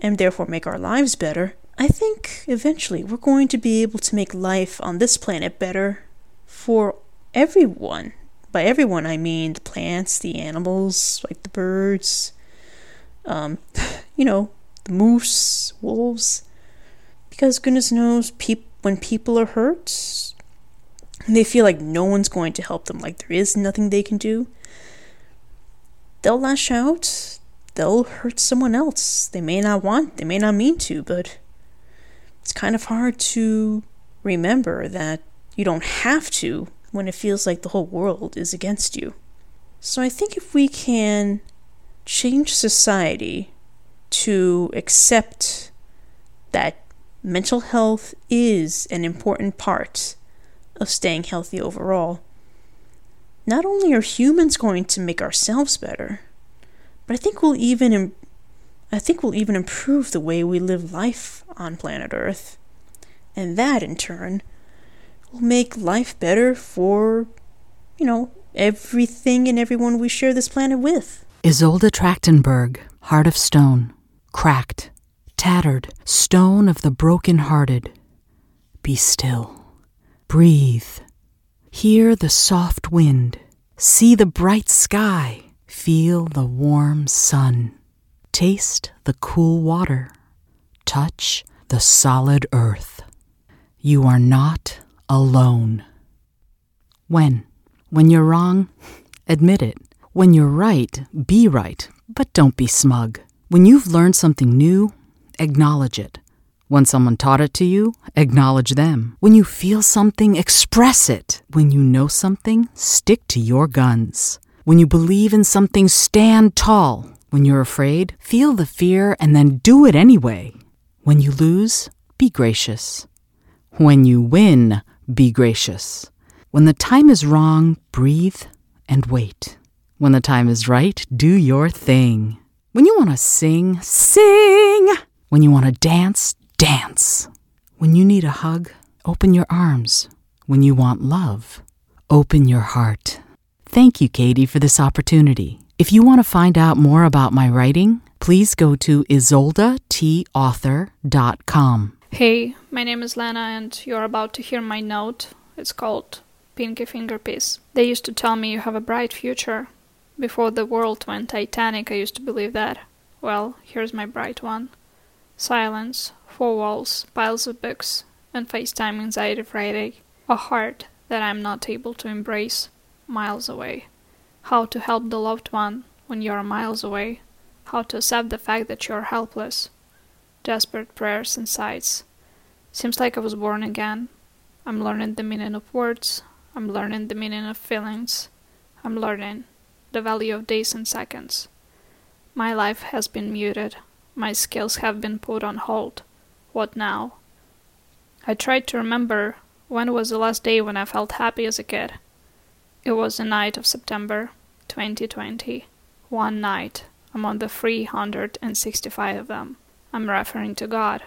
and therefore make our lives better, I think eventually we're going to be able to make life on this planet better for everyone. By everyone, I mean the plants, the animals, like the birds, um, you know, moose, wolves. Because goodness knows, peop- when people are hurt, and they feel like no one's going to help them, like there is nothing they can do. They'll lash out, they'll hurt someone else. They may not want, they may not mean to, but it's kind of hard to remember that you don't have to when it feels like the whole world is against you. So I think if we can change society to accept that mental health is an important part of staying healthy overall, not only are humans going to make ourselves better, but I think we'll even Im- I think we'll even improve the way we live life on planet Earth. And that in turn will make life better for, you know, everything and everyone we share this planet with. Isolde Trachtenberg, Heart of Stone, cracked, tattered, stone of the broken-hearted. Be still. Breathe. Hear the soft wind. See the bright sky. Feel the warm sun. Taste the cool water. Touch the solid earth. You are not alone. When? When you're wrong, admit it. When you're right, be right, but don't be smug. When you've learned something new, acknowledge it. When someone taught it to you, acknowledge them. When you feel something, express it. When you know something, stick to your guns. When you believe in something, stand tall. When you're afraid, feel the fear and then do it anyway. When you lose, be gracious. When you win, be gracious. When the time is wrong, breathe and wait. When the time is right, do your thing. When you want to sing, sing. When you want to dance, dance. When you need a hug, open your arms. When you want love, open your heart. Thank you, Katie, for this opportunity. If you want to find out more about my writing, please go to isoldatauthor.com. Hey, my name is Lena, and you're about to hear my note. It's called Pinky Finger Piece. They used to tell me you have a bright future. Before the world went Titanic, I used to believe that. Well, here's my bright one silence, four walls, piles of books, and FaceTime Anxiety Friday. A heart that I'm not able to embrace, miles away. How to help the loved one when you're miles away. How to accept the fact that you're helpless. Desperate prayers and sighs. Seems like I was born again. I'm learning the meaning of words. I'm learning the meaning of feelings. I'm learning the value of days and seconds. My life has been muted. My skills have been put on hold. What now? I tried to remember when was the last day when I felt happy as a kid. It was the night of September 2020. One night among the 365 of them. I'm referring to God.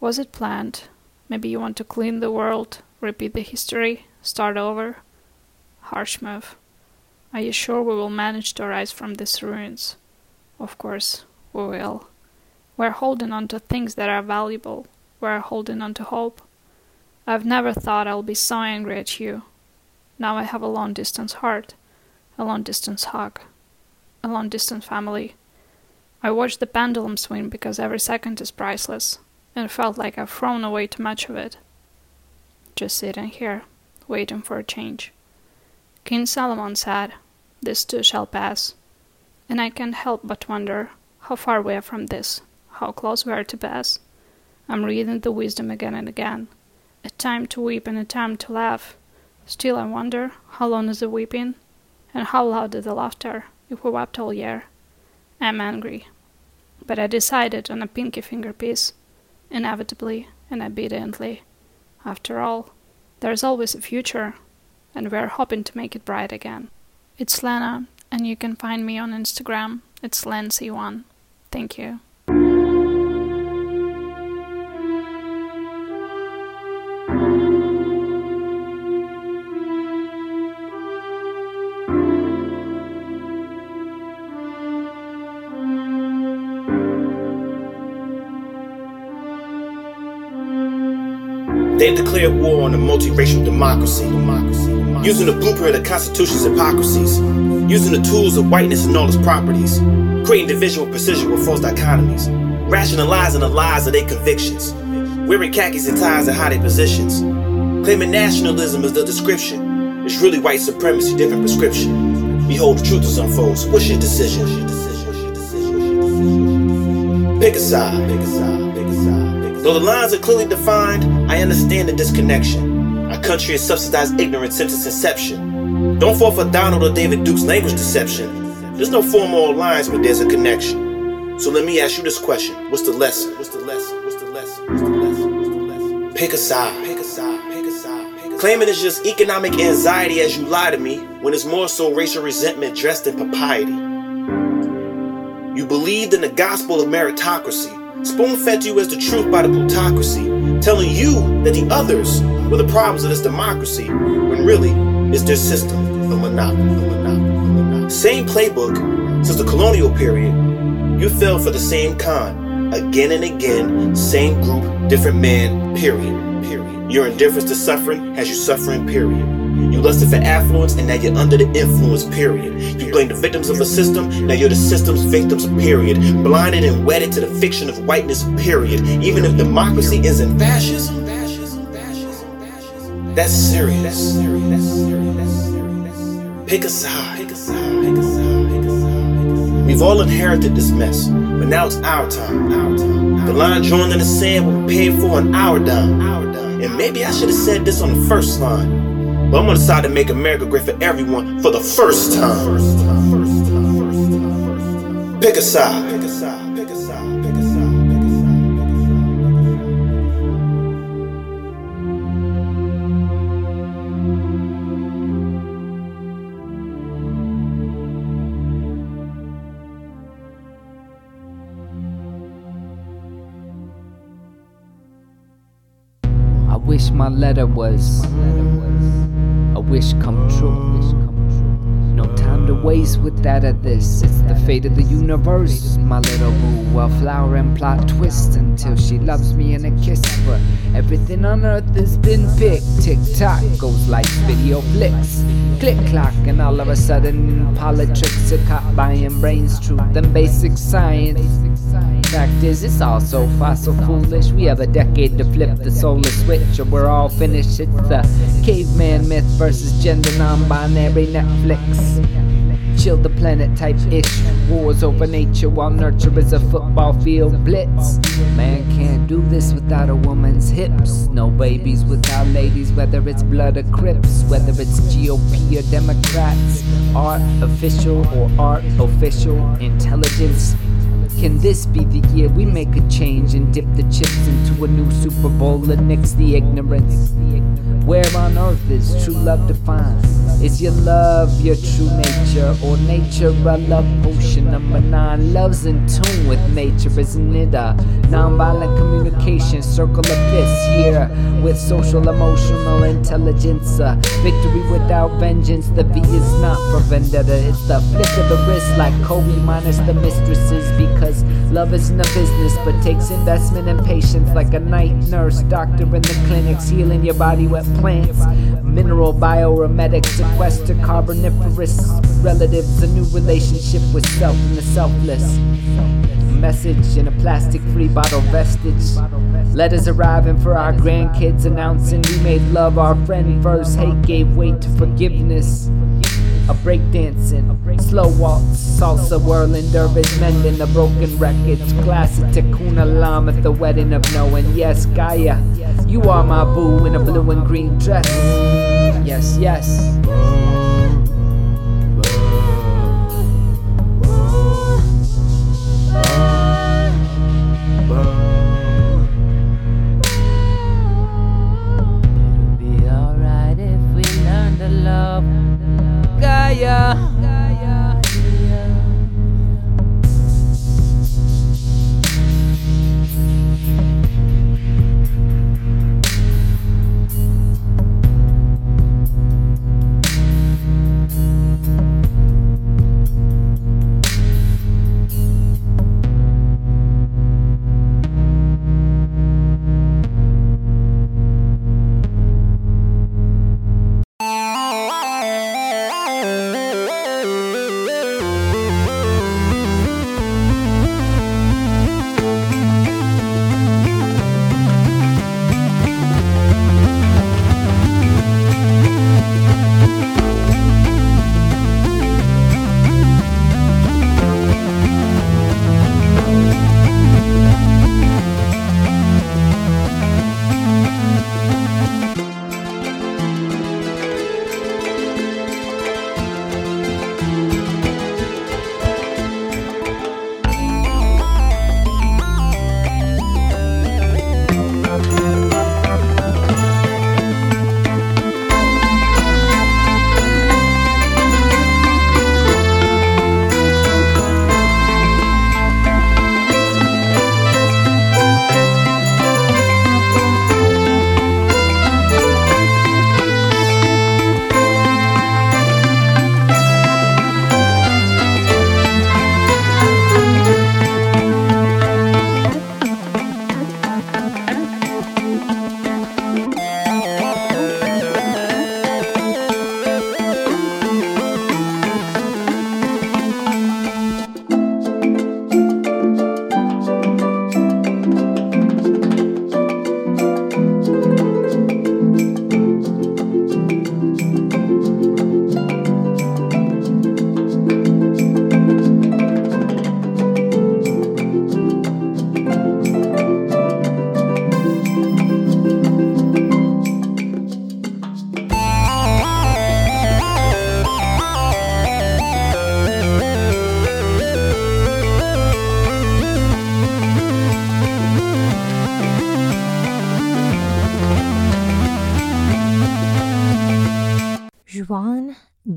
Was it planned? Maybe you want to clean the world, repeat the history, start over? Harsh move. Are you sure we will manage to rise from these ruins? Of course, we will. We're holding on to things that are valuable. We're holding on to hope. I've never thought I'll be so angry at you. Now I have a long distance heart, a long distance hug, a long distance family. I watch the pendulum swing because every second is priceless, and felt like I've thrown away too much of it. Just sitting here, waiting for a change. King Solomon said, This too shall pass. And I can't help but wonder how far we are from this, how close we are to pass. I'm reading the wisdom again and again. A time to weep and a time to laugh. Still, I wonder how long is the weeping, and how loud is the laughter if we wept all year. I'm angry, but I decided on a pinky finger piece, inevitably and obediently. After all, there's always a future, and we're hoping to make it bright again. It's Lena, and you can find me on Instagram. It's Lency1. Thank you. They've declared war on a multiracial democracy, using the blueprint of the Constitution's hypocrisies, using the tools of whiteness and all its properties, creating division with precision with false dichotomies, rationalizing the lies of their convictions, wearing khakis and ties and hiding positions, claiming nationalism is the description. It's really white supremacy, different prescription. Behold, the truth is unfold. So what's your decision? Pick a side. Though the lines are clearly defined, I understand the disconnection. Country has subsidized ignorance since its inception. Don't fall for Donald or David Duke's language deception. There's no formal alliance, but there's a connection. So let me ask you this question: What's the lesson? What's the lesson? What's the lesson? What's the lesson? What's the lesson? Pick a side. Pick a side. Pick a side. Pick a Claiming it's just economic anxiety as you lie to me, when it's more so racial resentment dressed in propriety. You believed in the gospel of meritocracy, spoon fed to you as the truth by the plutocracy, telling you that the others were the problems of this democracy, when really it's their system, a monopoly, a monopoly, a monopoly. Same playbook since the colonial period. You fell for the same con, again and again, same group, different man, period, period. Your indifference to suffering has you suffering, period. You lusted for affluence and now you're under the influence, period. You blame the victims of a system, now you're the system's victims, period. Blinded and wedded to the fiction of whiteness, period. Even if democracy isn't fascism, that's serious. That's serious. That's serious. Pick a side. Pick a side. Pick a side. Pick a side. We've all inherited this mess, but now it's our time. Our time. The line drawn in the sand will be paid for an hour dime. And maybe I should have said this on the first line. But I'm gonna decide to make America great for everyone for the first time. Pick a side. Pick a side. My letter was a wish come true. No time to waste with that of this. It's the fate of the universe, my little boo. A flower and plot twist until she loves me in a kiss. But everything on earth has been picked. Tick tock goes like video flicks. Click clock, and all of a sudden, politics are caught by buying brains, truth, and basic science. Fact is, it's all so far so foolish. We have a decade to flip the solar switch, or we're all finished. It's the caveman myth versus gender non binary Netflix. Chill the planet type ish. Wars over nature while nurture is a football field blitz. Man can't do this without a woman's hips. No babies without ladies, whether it's blood or crips, whether it's GOP or Democrats. Art official or art official intelligence. Can this be the year we make a change and dip the chips into a new Super Bowl and nix the ignorance? Where on earth is true love defined? Is your love your true nature or nature a love potion? Number nine, love's in tune with nature, isn't it? A nonviolent communication circle of this here with social emotional intelligence. A victory without vengeance. The V is not for vendetta, it's the flick of the wrist like Kobe minus the mistresses because love isn't a business but takes investment and patience like a night nurse, doctor in the clinics healing your body with plants. Mineral bioremetic sequester carboniferous relatives, a new relationship with self and the selfless. Message in a plastic free bottle vestige. Letters arriving for our grandkids announcing we made love our friend first. Hate gave way to forgiveness. A breakdancing, slow waltz, salsa whirling, dervish mending the broken records. Classic Takuna Lam at the wedding of knowing. Yes, Gaia, you are my boo in a blue and green dress. Yes, yes. It'll Gaia.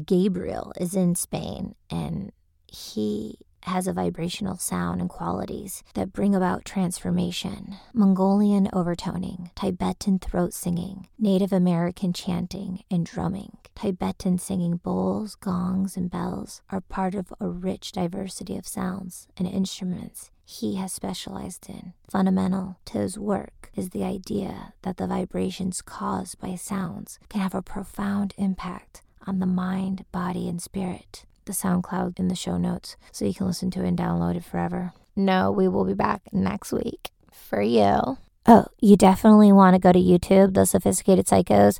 Gabriel is in Spain and he has a vibrational sound and qualities that bring about transformation. Mongolian overtoning, Tibetan throat singing, Native American chanting and drumming, Tibetan singing bowls, gongs, and bells are part of a rich diversity of sounds and instruments he has specialized in. Fundamental to his work is the idea that the vibrations caused by sounds can have a profound impact on the mind, body, and spirit. The SoundCloud in the show notes so you can listen to it and download it forever. No, we will be back next week for you. Oh, you definitely want to go to YouTube, The Sophisticated Psychos.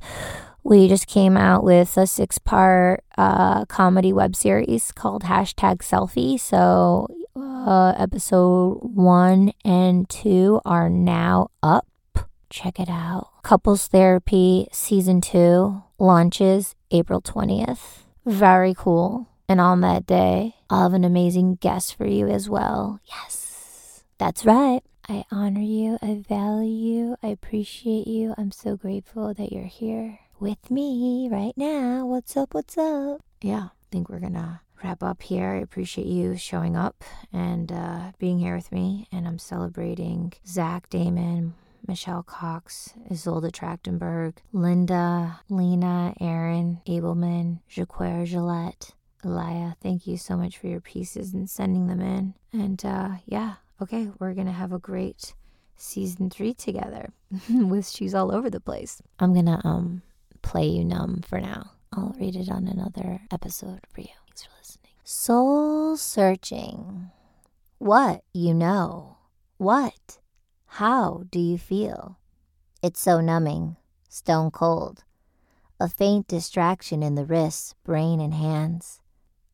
We just came out with a six part uh, comedy web series called Hashtag Selfie. So, uh, episode one and two are now up. Check it out. Couples Therapy Season 2 launches April 20th. Very cool. And on that day, I'll have an amazing guest for you as well. Yes, that's right. I honor you, I value you, I appreciate you. I'm so grateful that you're here with me right now. What's up? What's up? Yeah, I think we're gonna wrap up here. I appreciate you showing up and uh, being here with me. And I'm celebrating Zach Damon, Michelle Cox, Isolde Trachtenberg, Linda, Lena, Aaron, Abelman, Jaquer Gillette, Elia, thank you so much for your pieces and sending them in. And uh, yeah, okay, we're gonna have a great season three together with She's All Over the Place. I'm gonna um play you numb for now. I'll read it on another episode for you. Thanks for listening. Soul searching. What you know? What? How do you feel? It's so numbing, stone cold. A faint distraction in the wrists, brain, and hands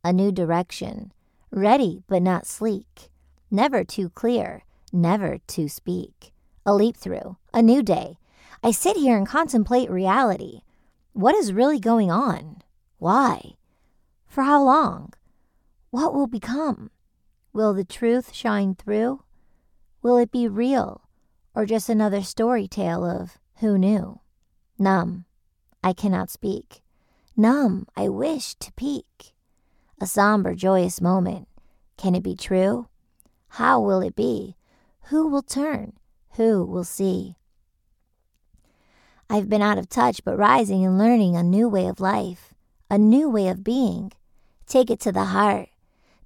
a new direction, ready but not sleek, never too clear, never to speak. A leap through, a new day. I sit here and contemplate reality. What is really going on? Why? For how long? What will become? Will the truth shine through? Will it be real or just another story tale of who knew? Numb, I cannot speak. Numb, I wish to peek a somber, joyous moment. Can it be true? How will it be? Who will turn? Who will see? I've been out of touch, but rising and learning a new way of life, a new way of being. Take it to the heart.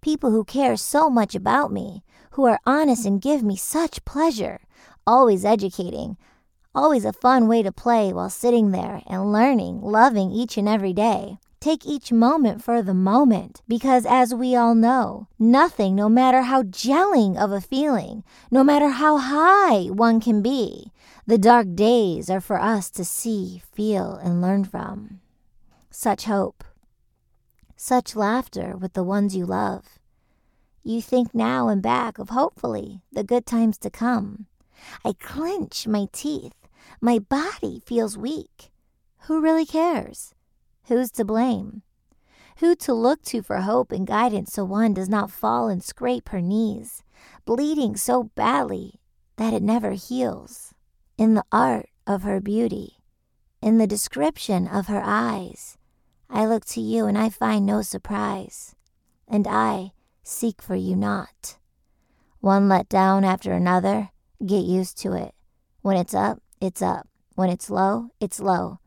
People who care so much about me, who are honest and give me such pleasure, always educating, always a fun way to play while sitting there and learning, loving each and every day. Take each moment for the moment because, as we all know, nothing, no matter how gelling of a feeling, no matter how high one can be, the dark days are for us to see, feel, and learn from. Such hope, such laughter with the ones you love. You think now and back of hopefully the good times to come. I clench my teeth. My body feels weak. Who really cares? Who's to blame? Who to look to for hope and guidance so one does not fall and scrape her knees, bleeding so badly that it never heals? In the art of her beauty, in the description of her eyes, I look to you and I find no surprise, and I seek for you not. One let down after another, get used to it. When it's up, it's up. When it's low, it's low.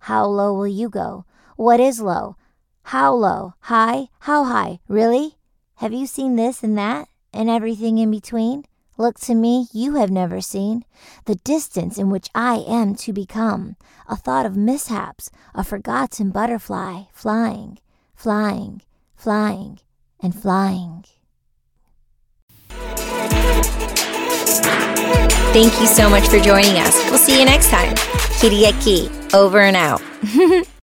How low will you go? What is low? How low? High? How high? Really? Have you seen this and that and everything in between? Look to me, you have never seen the distance in which I am to become. A thought of mishaps, a forgotten butterfly flying, flying, flying, and flying. Thank you so much for joining us. We'll see you next time. Kiriaki, over and out.